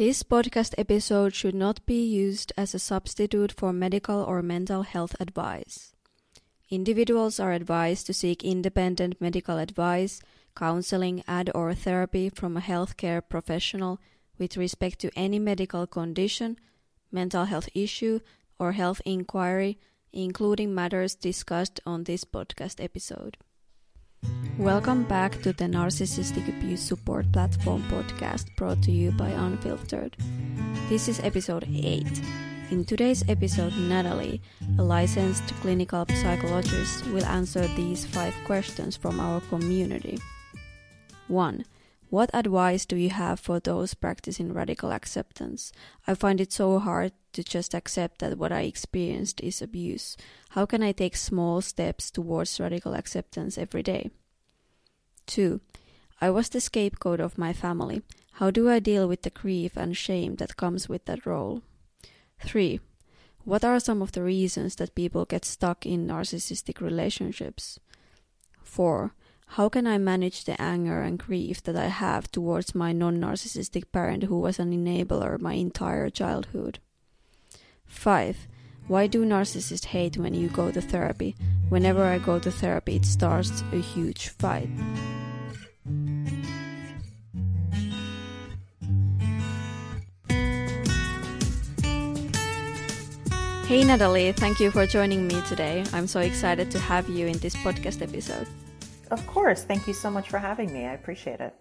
This podcast episode should not be used as a substitute for medical or mental health advice. Individuals are advised to seek independent medical advice, counseling, and or therapy from a healthcare professional with respect to any medical condition, mental health issue, or health inquiry, including matters discussed on this podcast episode. Welcome back to the Narcissistic Abuse Support Platform podcast brought to you by Unfiltered. This is episode 8. In today's episode, Natalie, a licensed clinical psychologist, will answer these five questions from our community. 1. What advice do you have for those practicing radical acceptance? I find it so hard to just accept that what I experienced is abuse. How can I take small steps towards radical acceptance every day? 2. I was the scapegoat of my family. How do I deal with the grief and shame that comes with that role? 3. What are some of the reasons that people get stuck in narcissistic relationships? 4. How can I manage the anger and grief that I have towards my non narcissistic parent who was an enabler my entire childhood? 5. Why do narcissists hate when you go to therapy? Whenever I go to therapy, it starts a huge fight. Hey Natalie, thank you for joining me today. I'm so excited to have you in this podcast episode. Of course. Thank you so much for having me. I appreciate it.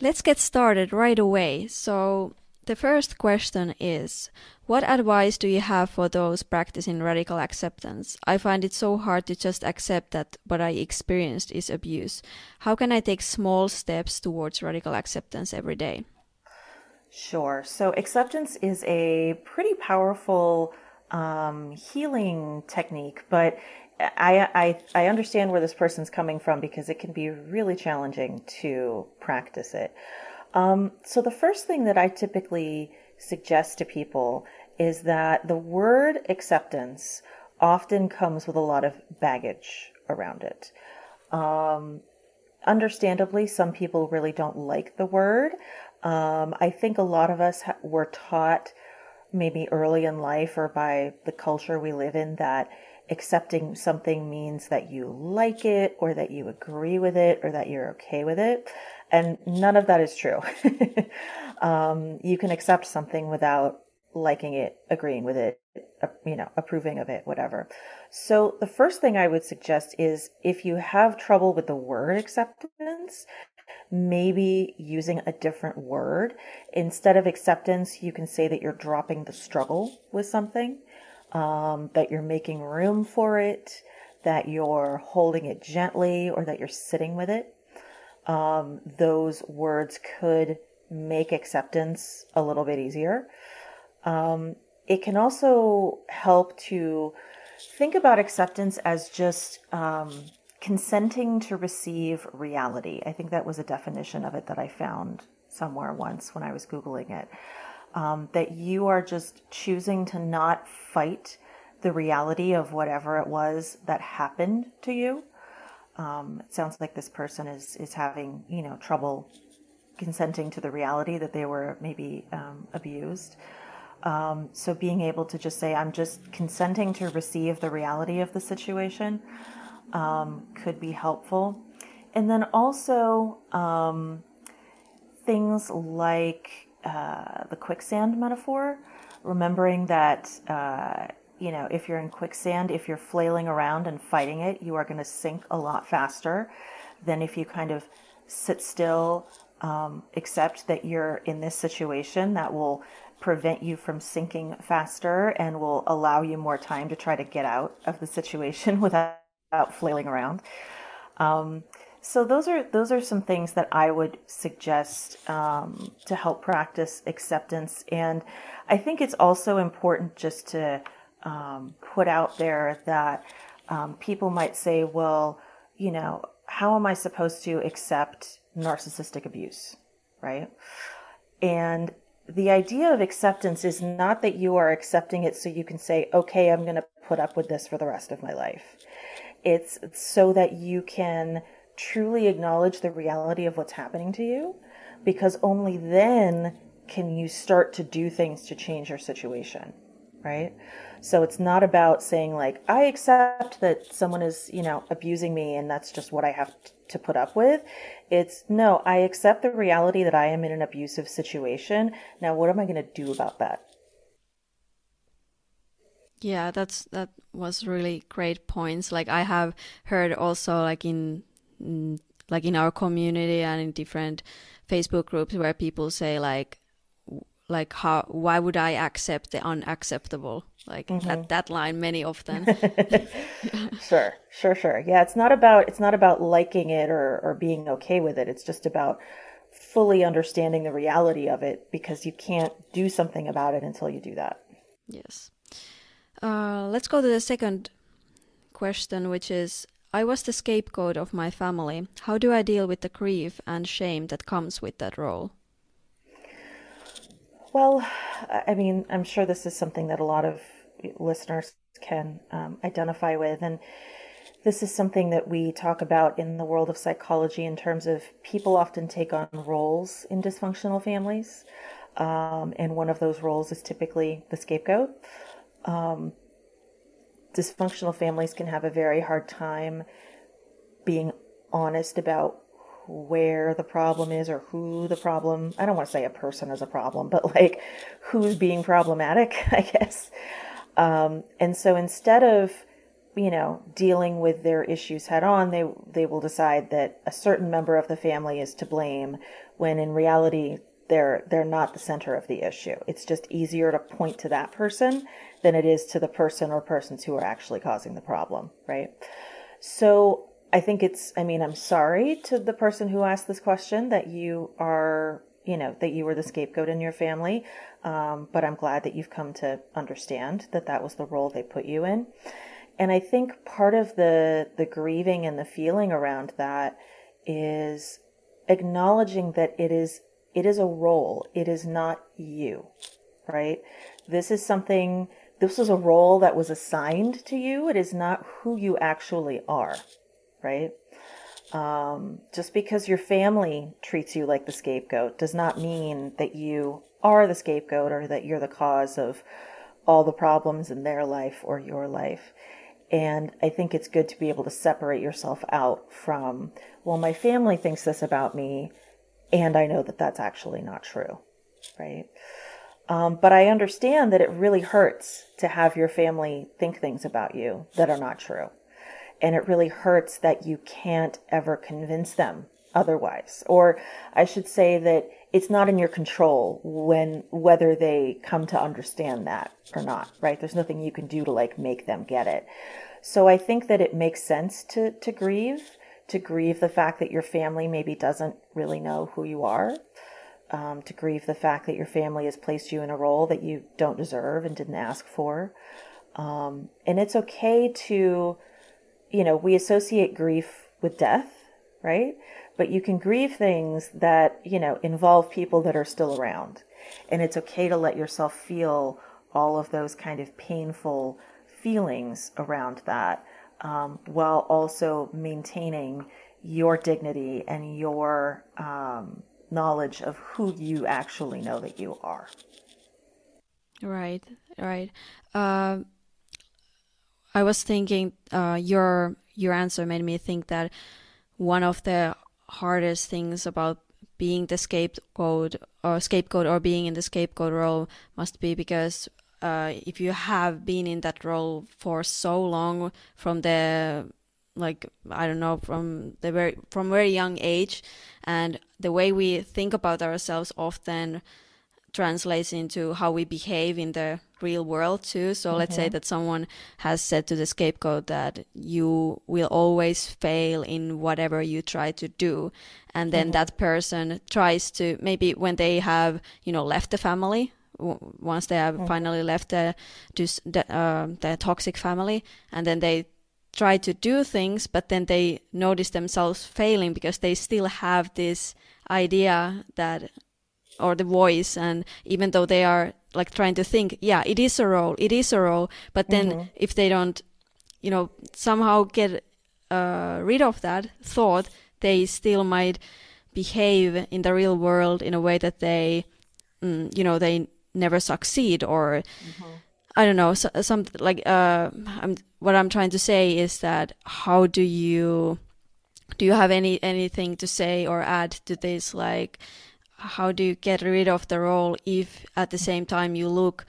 Let's get started right away. So, the first question is What advice do you have for those practicing radical acceptance? I find it so hard to just accept that what I experienced is abuse. How can I take small steps towards radical acceptance every day? Sure. So, acceptance is a pretty powerful um, healing technique, but I, I, I understand where this person's coming from because it can be really challenging to practice it. Um, so the first thing that I typically suggest to people is that the word acceptance often comes with a lot of baggage around it. Um, understandably, some people really don't like the word. Um, I think a lot of us ha- were taught maybe early in life or by the culture we live in that accepting something means that you like it or that you agree with it or that you're okay with it. And none of that is true. um, you can accept something without liking it, agreeing with it, uh, you know, approving of it, whatever. So the first thing I would suggest is if you have trouble with the word acceptance, maybe using a different word. Instead of acceptance, you can say that you're dropping the struggle with something, um, that you're making room for it, that you're holding it gently, or that you're sitting with it um, those words could make acceptance a little bit easier. Um, it can also help to think about acceptance as just um, consenting to receive reality. I think that was a definition of it that I found somewhere once when I was Googling it. Um, that you are just choosing to not fight the reality of whatever it was that happened to you um, it sounds like this person is is having you know trouble consenting to the reality that they were maybe um, abused. Um, so being able to just say, I'm just consenting to receive the reality of the situation um, could be helpful. And then also um, things like uh, the quicksand metaphor, remembering that uh, you know, if you're in quicksand, if you're flailing around and fighting it, you are going to sink a lot faster than if you kind of sit still, um, accept that you're in this situation that will prevent you from sinking faster and will allow you more time to try to get out of the situation without, without flailing around. Um, so those are those are some things that I would suggest um, to help practice acceptance, and I think it's also important just to um, put out there that um, people might say, well, you know, how am I supposed to accept narcissistic abuse? Right. And the idea of acceptance is not that you are accepting it so you can say, okay, I'm going to put up with this for the rest of my life. It's so that you can truly acknowledge the reality of what's happening to you, because only then can you start to do things to change your situation, right? So it's not about saying like I accept that someone is, you know, abusing me and that's just what I have to put up with. It's no, I accept the reality that I am in an abusive situation. Now what am I going to do about that? Yeah, that's that was really great points. Like I have heard also like in like in our community and in different Facebook groups where people say like like how why would I accept the unacceptable? Like mm-hmm. that that line many often. sure, sure, sure. Yeah, it's not about it's not about liking it or or being okay with it. It's just about fully understanding the reality of it because you can't do something about it until you do that. Yes. Uh, let's go to the second question, which is I was the scapegoat of my family. How do I deal with the grief and shame that comes with that role? Well, I mean, I'm sure this is something that a lot of listeners can um, identify with. And this is something that we talk about in the world of psychology in terms of people often take on roles in dysfunctional families. Um, and one of those roles is typically the scapegoat. Um, dysfunctional families can have a very hard time being honest about where the problem is or who the problem I don't want to say a person is a problem, but like who's being problematic, I guess. Um, and so instead of you know dealing with their issues head on, they they will decide that a certain member of the family is to blame when in reality they're they're not the center of the issue. It's just easier to point to that person than it is to the person or persons who are actually causing the problem, right? So I think it's, I mean, I'm sorry to the person who asked this question that you are, you know, that you were the scapegoat in your family. Um, but I'm glad that you've come to understand that that was the role they put you in. And I think part of the, the grieving and the feeling around that is acknowledging that it is, it is a role. It is not you, right? This is something this is a role that was assigned to you. It is not who you actually are, right? Um, just because your family treats you like the scapegoat does not mean that you are the scapegoat or that you're the cause of all the problems in their life or your life. And I think it's good to be able to separate yourself out from, well, my family thinks this about me, and I know that that's actually not true, right? Um, but I understand that it really hurts to have your family think things about you that are not true. And it really hurts that you can't ever convince them otherwise. Or I should say that it's not in your control when whether they come to understand that or not, right? There's nothing you can do to like make them get it. So I think that it makes sense to to grieve, to grieve the fact that your family maybe doesn't really know who you are um, to grieve the fact that your family has placed you in a role that you don't deserve and didn't ask for. Um, and it's okay to, you know, we associate grief with death, right? But you can grieve things that, you know, involve people that are still around. And it's okay to let yourself feel all of those kind of painful feelings around that um, while also maintaining your dignity and your um, knowledge of who you actually know that you are. Right, right. Uh, I was thinking uh, your your answer made me think that one of the hardest things about being the scapegoat or scapegoat or being in the scapegoat role must be because uh, if you have been in that role for so long from the like I don't know from the very from very young age, and the way we think about ourselves often translates into how we behave in the real world too. So mm-hmm. let's say mm-hmm. that someone has said to the scapegoat that you will always fail in whatever you try to do. And then mm-hmm. that person tries to maybe when they have, you know, left the family, once they have mm-hmm. finally left the, the, uh, the toxic family, and then they try to do things, but then they notice themselves failing because they still have this idea that, or the voice, and even though they are like trying to think, yeah, it is a role, it is a role, but then mm-hmm. if they don't, you know, somehow get uh, rid of that thought, they still might behave in the real world in a way that they mm, you know they never succeed or mm-hmm. I don't know so, some like uh, I'm, what I'm trying to say is that how do you do you have any anything to say or add to this? Like how do you get rid of the role if at the same time you look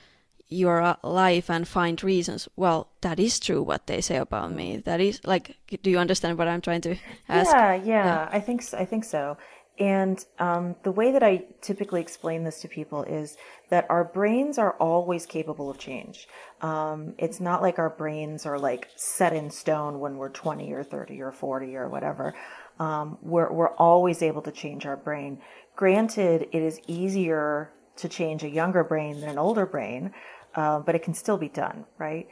your uh, life and find reasons? Well that is true what they say about me. That is like do you understand what i'm trying to ask? Yeah yeah, yeah. i think i think so and um, the way that I typically explain this to people is that our brains are always capable of change. Um, it's not like our brains are like set in stone when we're 20 or 30 or 40 or whatever. Um, we're, we're always able to change our brain. Granted, it is easier to change a younger brain than an older brain, uh, but it can still be done, right?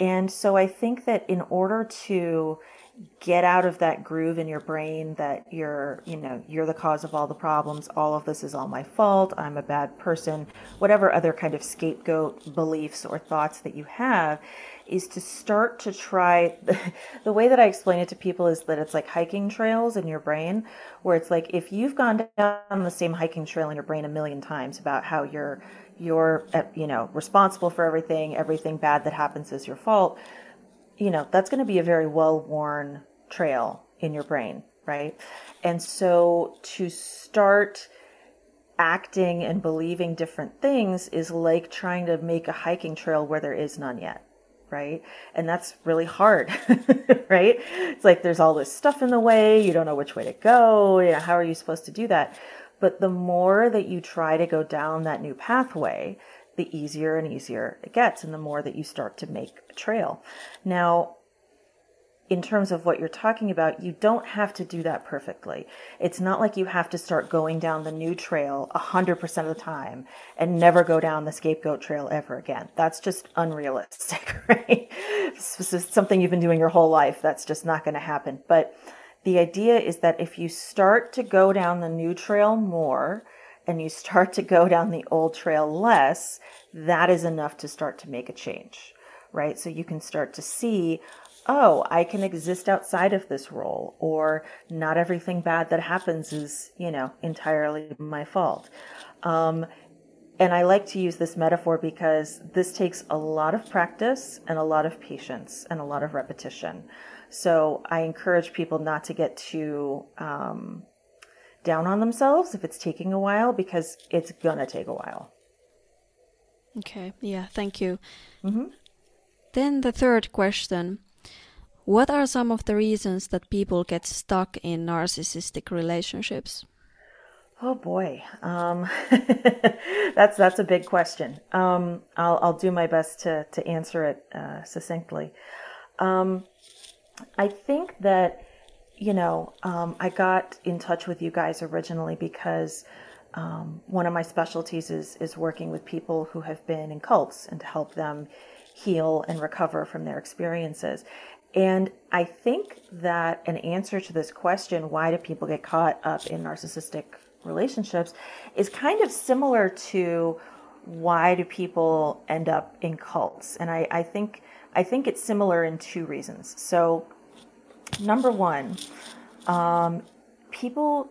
And so I think that in order to get out of that groove in your brain that you're, you know, you're the cause of all the problems, all of this is all my fault, I'm a bad person, whatever other kind of scapegoat beliefs or thoughts that you have, is to start to try the way that I explain it to people is that it's like hiking trails in your brain, where it's like if you've gone down the same hiking trail in your brain a million times about how you're you're uh, you know responsible for everything, everything bad that happens is your fault, you know that's going to be a very well worn trail in your brain, right? And so to start acting and believing different things is like trying to make a hiking trail where there is none yet right? And that's really hard, right? It's like there's all this stuff in the way, you don't know which way to go, you know, how are you supposed to do that? But the more that you try to go down that new pathway, the easier and easier it gets, and the more that you start to make a trail. Now, in terms of what you're talking about, you don't have to do that perfectly. It's not like you have to start going down the new trail 100% of the time and never go down the scapegoat trail ever again. That's just unrealistic, right? This is something you've been doing your whole life. That's just not going to happen. But the idea is that if you start to go down the new trail more and you start to go down the old trail less, that is enough to start to make a change, right? So you can start to see, oh, I can exist outside of this role, or not everything bad that happens is, you know, entirely my fault. Um, and I like to use this metaphor because this takes a lot of practice and a lot of patience and a lot of repetition. So I encourage people not to get too um, down on themselves if it's taking a while because it's gonna take a while. Okay, yeah, thank you. Mm-hmm. Then the third question what are some of the reasons that people get stuck in narcissistic relationships? Oh boy, um, that's that's a big question. Um, I'll I'll do my best to to answer it uh, succinctly. Um, I think that you know um, I got in touch with you guys originally because um, one of my specialties is is working with people who have been in cults and to help them heal and recover from their experiences. And I think that an answer to this question, why do people get caught up in narcissistic relationships, is kind of similar to why do people end up in cults? And I, I think I think it's similar in two reasons. So, number one, um, people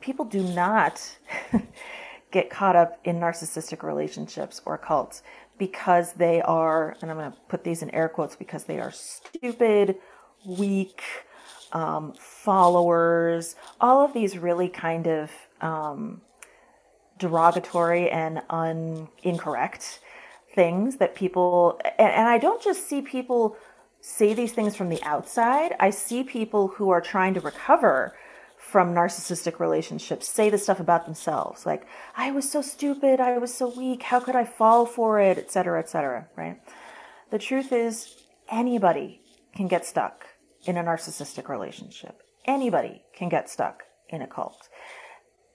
people do not get caught up in narcissistic relationships or cults because they are, and I'm going to put these in air quotes because they are stupid, weak, um, followers, all of these really kind of um, derogatory and un- incorrect things that people, and, and I don't just see people say these things from the outside, I see people who are trying to recover from narcissistic relationships say the stuff about themselves like i was so stupid i was so weak how could i fall for it? etc etc right? The truth is anybody can get stuck in a narcissistic relationship anybody can get stuck in a cult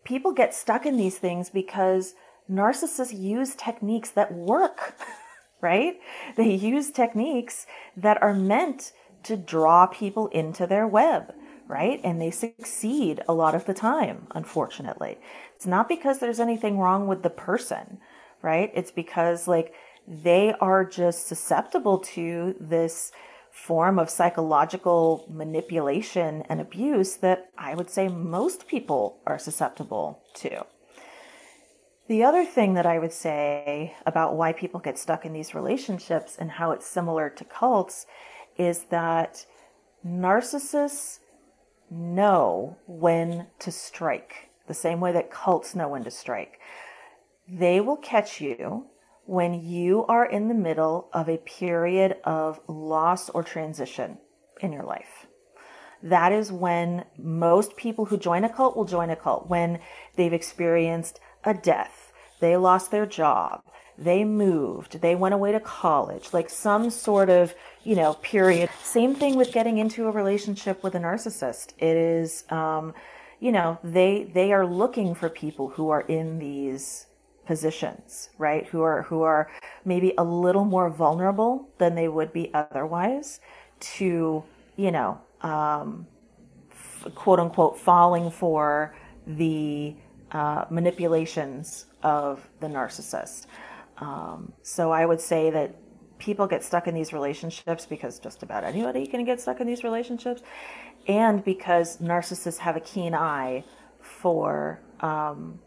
people get stuck in these things because narcissists use techniques that work right they use techniques that are meant to draw people into their web right? And they succeed a lot of the time, unfortunately. It's not because there's anything wrong with the person, right? It's because like they are just susceptible to this form of psychological manipulation and abuse that I would say most people are susceptible to. The other thing that I would say about why people get stuck in these relationships and how it's similar to cults is that narcissists know when to strike, the same way that cults know when to strike. They will catch you when you are in the middle of a period of loss or transition in your life. That is when most people who join a cult will join a cult, when they've experienced a death, they lost their job, they moved, they went away to college, like some sort of, you know, period. Same thing with getting into a relationship with a narcissist. It is, um, you know, they, they are looking for people who are in these positions, right? Who are, who are maybe a little more vulnerable than they would be otherwise to, you know, um, quote unquote falling for the uh, manipulations of the narcissist. Um, so I would say that people get stuck in these relationships because just about anybody can get stuck in these relationships, and because narcissists have a keen eye for um,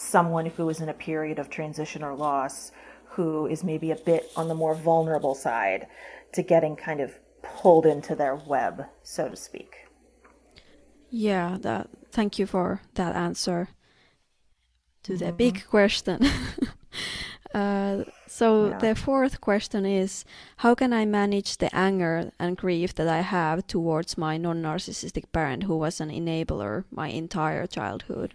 someone who is in a period of transition or loss, who is maybe a bit on the more vulnerable side to getting kind of pulled into their web, so to speak. Yeah, that. Thank you for that answer to the mm-hmm. big question. uh, so yeah. the fourth question is how can I manage the anger and grief that I have towards my non-narcissistic parent who was an enabler my entire childhood?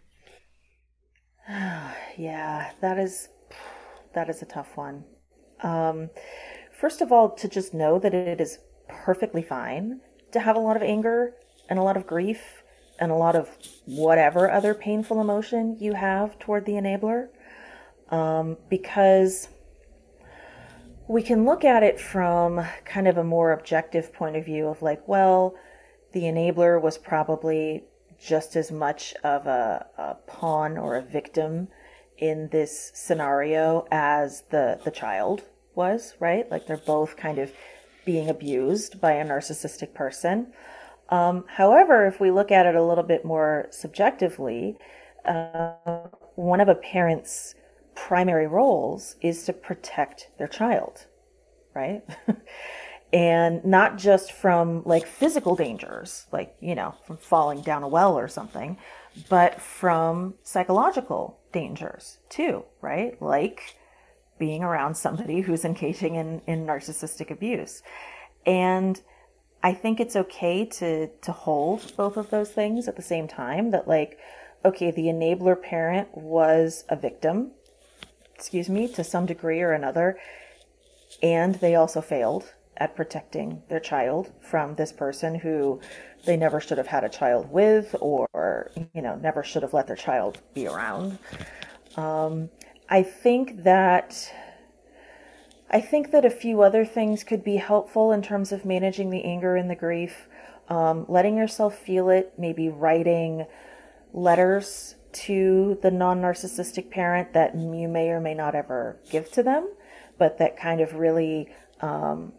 Yeah, that is that is a tough one. Um, first of all, to just know that it is perfectly fine to have a lot of anger and a lot of grief and a lot of whatever other painful emotion you have toward the enabler. Um, because we can look at it from kind of a more objective point of view of like, well, the enabler was probably just as much of a, a pawn or a victim in this scenario as the the child was, right? Like they're both kind of being abused by a narcissistic person. Um, however, if we look at it a little bit more subjectively, uh, one of a parent's primary roles is to protect their child, right? and not just from like physical dangers, like, you know, from falling down a well or something, but from psychological dangers too, right? Like being around somebody who's engaging in, in narcissistic abuse. And I think it's okay to, to hold both of those things at the same time that like, okay, the enabler parent was a victim, excuse me, to some degree or another, and they also failed at protecting their child from this person who they never should have had a child with or you know never should have let their child be around. Um, i think that i think that a few other things could be helpful in terms of managing the anger and the grief. Um, letting yourself feel it maybe writing letters to the non-narcissistic parent that you may or may not ever give to them but that kind of really um,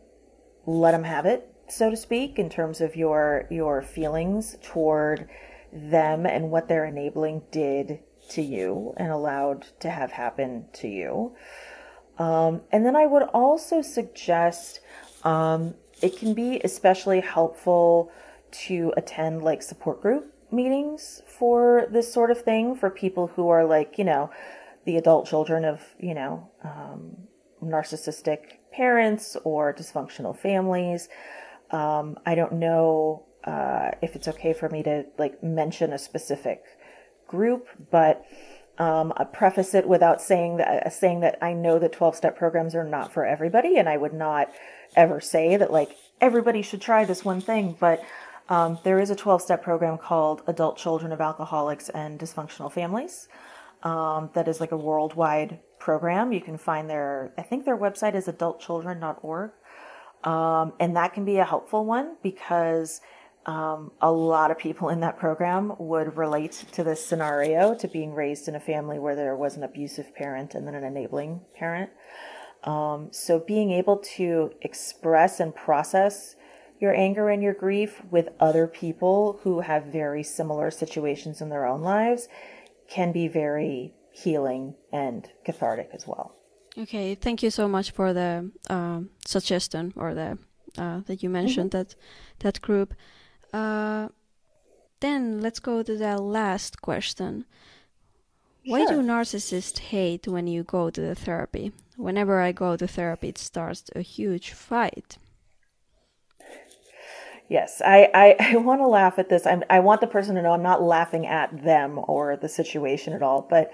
let them have it, so to speak, in terms of your your feelings toward them and what their enabling did to you and allowed to have happen to you. Um, and then I would also suggest um, it can be especially helpful to attend like support group meetings for this sort of thing for people who are like, you know, the adult children of, you know, um, narcissistic parents or dysfunctional families. Um, I don't know uh, if it's okay for me to like mention a specific group, but um, I preface it without saying that uh, saying that I know that twelve step programs are not for everybody, and I would not ever say that like everybody should try this one thing, but. Um, there is a 12 step program called Adult Children of Alcoholics and Dysfunctional Families um, that is like a worldwide program. You can find their, I think their website is adultchildren.org. Um, and that can be a helpful one because um, a lot of people in that program would relate to this scenario to being raised in a family where there was an abusive parent and then an enabling parent. Um, so being able to express and process your anger and your grief with other people who have very similar situations in their own lives can be very healing and cathartic as well. Okay, thank you so much for the uh, suggestion or the uh, that you mentioned mm-hmm. that that group. Uh, then let's go to the last question. Why sure. do narcissists hate when you go to the therapy? Whenever I go to therapy, it starts a huge fight. Yes, I, I, I want to laugh at this. I'm, I want the person to know I'm not laughing at them or the situation at all, but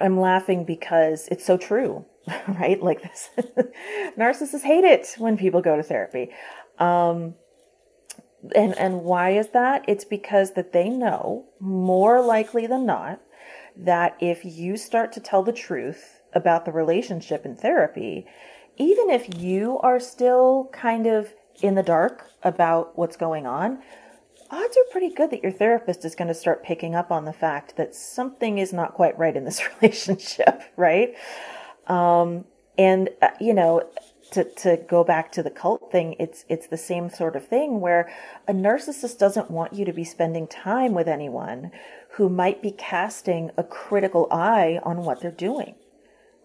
I'm laughing because it's so true, right? Like this. Narcissists hate it when people go to therapy. Um, and, and why is that? It's because that they know more likely than not that if you start to tell the truth about the relationship in therapy, even if you are still kind of in the dark about what's going on, odds are pretty good that your therapist is going to start picking up on the fact that something is not quite right in this relationship, right? Um, and uh, you know, to to go back to the cult thing, it's it's the same sort of thing where a narcissist doesn't want you to be spending time with anyone who might be casting a critical eye on what they're doing,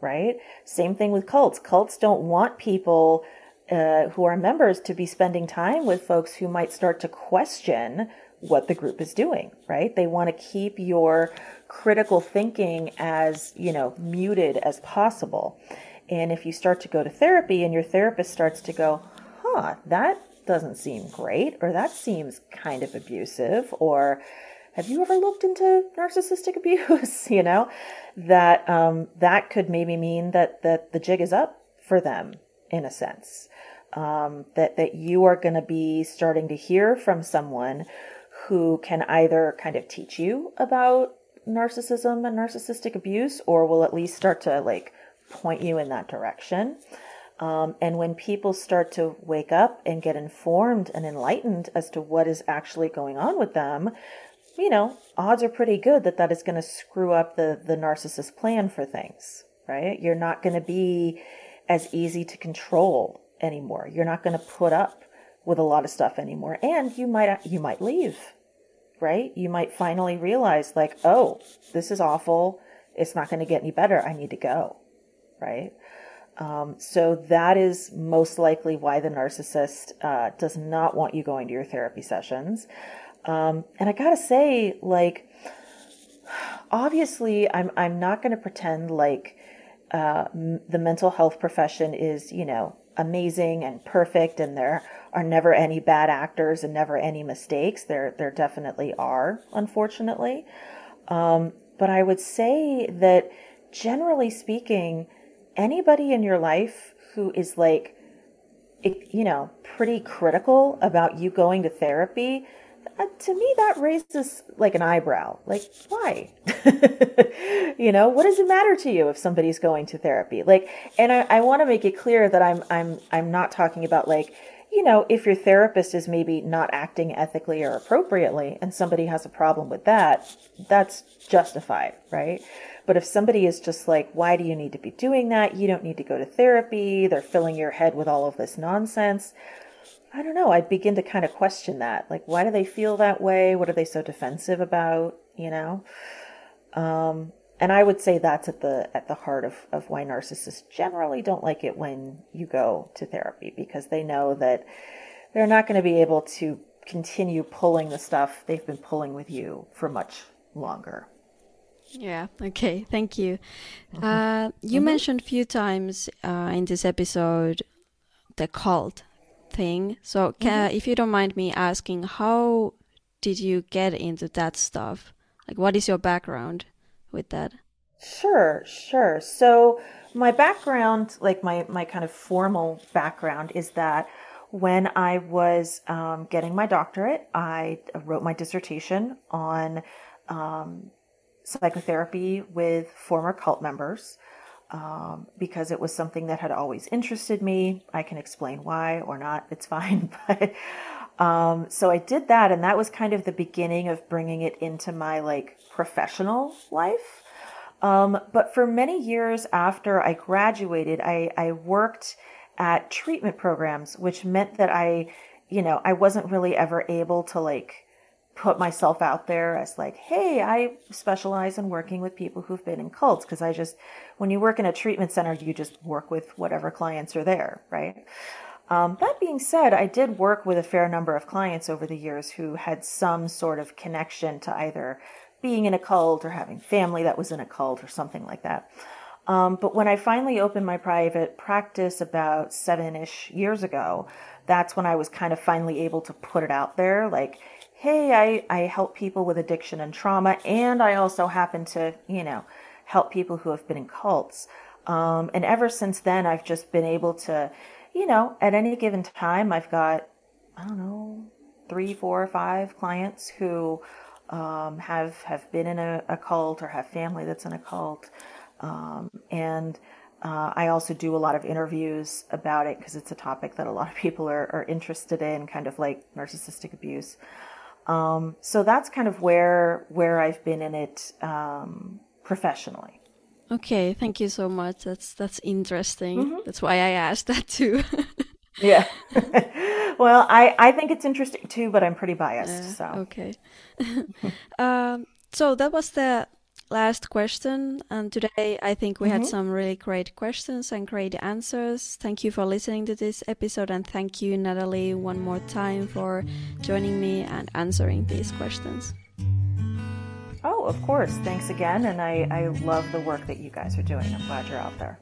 right? Same thing with cults. Cults don't want people uh, who are members to be spending time with folks who might start to question what the group is doing, right? They want to keep your critical thinking as, you know, muted as possible. And if you start to go to therapy and your therapist starts to go, huh, that doesn't seem great, or that seems kind of abusive, or have you ever looked into narcissistic abuse? you know, that um, that could maybe mean that that the jig is up for them in a sense um, that that you are going to be starting to hear from someone who can either kind of teach you about narcissism and narcissistic abuse, or will at least start to like point you in that direction. Um, and when people start to wake up and get informed and enlightened as to what is actually going on with them, you know, odds are pretty good that that is going to screw up the the narcissist plan for things, right? You're not going to be as easy to control anymore. You're not going to put up with a lot of stuff anymore. And you might, you might leave, right? You might finally realize like, oh, this is awful. It's not going to get any better. I need to go, right? Um, so that is most likely why the narcissist uh, does not want you going to your therapy sessions. Um, and I gotta say, like, obviously, I'm I'm not going to pretend like uh, m- the mental health profession is, you know, amazing and perfect and there are never any bad actors and never any mistakes. There, there definitely are, unfortunately. Um, but I would say that generally speaking, anybody in your life who is like, you know, pretty critical about you going to therapy, uh, to me that raises like an eyebrow. Like why? You know what does it matter to you if somebody's going to therapy? Like and i, I want to make it clear that i'm i'm i'm not talking about like you know if your therapist is maybe not acting ethically or appropriately and somebody has a problem with that that's justified right? But if somebody is just like why do you need to be doing that? You don't need to go to therapy. They're filling your head with all of this nonsense I don't know. I'd begin to kind of question that. Like, why do they feel that way? What are they so defensive about? You know? Um, and I would say that's at the at the heart of, of why narcissists generally don't like it when you go to therapy because they know that they're not going to be able to continue pulling the stuff they've been pulling with you for much longer. Yeah. Okay. Thank you. Mm-hmm. Uh, you mm-hmm. mentioned a few times uh, in this episode the cult thing. So, can, mm-hmm. if you don't mind me asking, how did you get into that stuff? Like, what is your background with that? Sure, sure. So, my background, like my my kind of formal background, is that when I was um, getting my doctorate, I wrote my dissertation on um, psychotherapy with former cult members um, because it was something that had always interested me. I can explain why or not, it's fine. But um, so I did that, and that was kind of the beginning of bringing it into my like professional life. Um, but for many years after I graduated, I, I worked at treatment programs, which meant that I, you know, I wasn't really ever able to like put myself out there as like, hey, I specialize in working with people who've been in cults because I just, when you work in a treatment center, you just work with whatever clients are there, right? Um, that being said, I did work with a fair number of clients over the years who had some sort of connection to either being in a cult or having family that was in a cult or something like that. Um, but when I finally opened my private practice about seven ish years ago, that's when I was kind of finally able to put it out there. Like, hey, I, I help people with addiction and trauma, and I also happen to, you know, help people who have been in cults. Um, and ever since then, I've just been able to, you know, at any given time, I've got, I don't know, three, four, five clients who um, have have been in a, a, cult or have family that's in a cult, um, and uh, I also do a lot of interviews about it because it's a topic that a lot of people are, are interested in, kind of like narcissistic abuse. Um, so that's kind of where where I've been in it um, professionally. Okay, thank you so much. That's that's interesting. Mm-hmm. That's why I asked that too. yeah. well, I I think it's interesting too, but I'm pretty biased. Uh, so okay. um, so that was the last question. And today I think we mm-hmm. had some really great questions and great answers. Thank you for listening to this episode. And thank you, Natalie, one more time for joining me and answering these questions. Oh, of course. Thanks again. And I, I love the work that you guys are doing. I'm glad you're out there.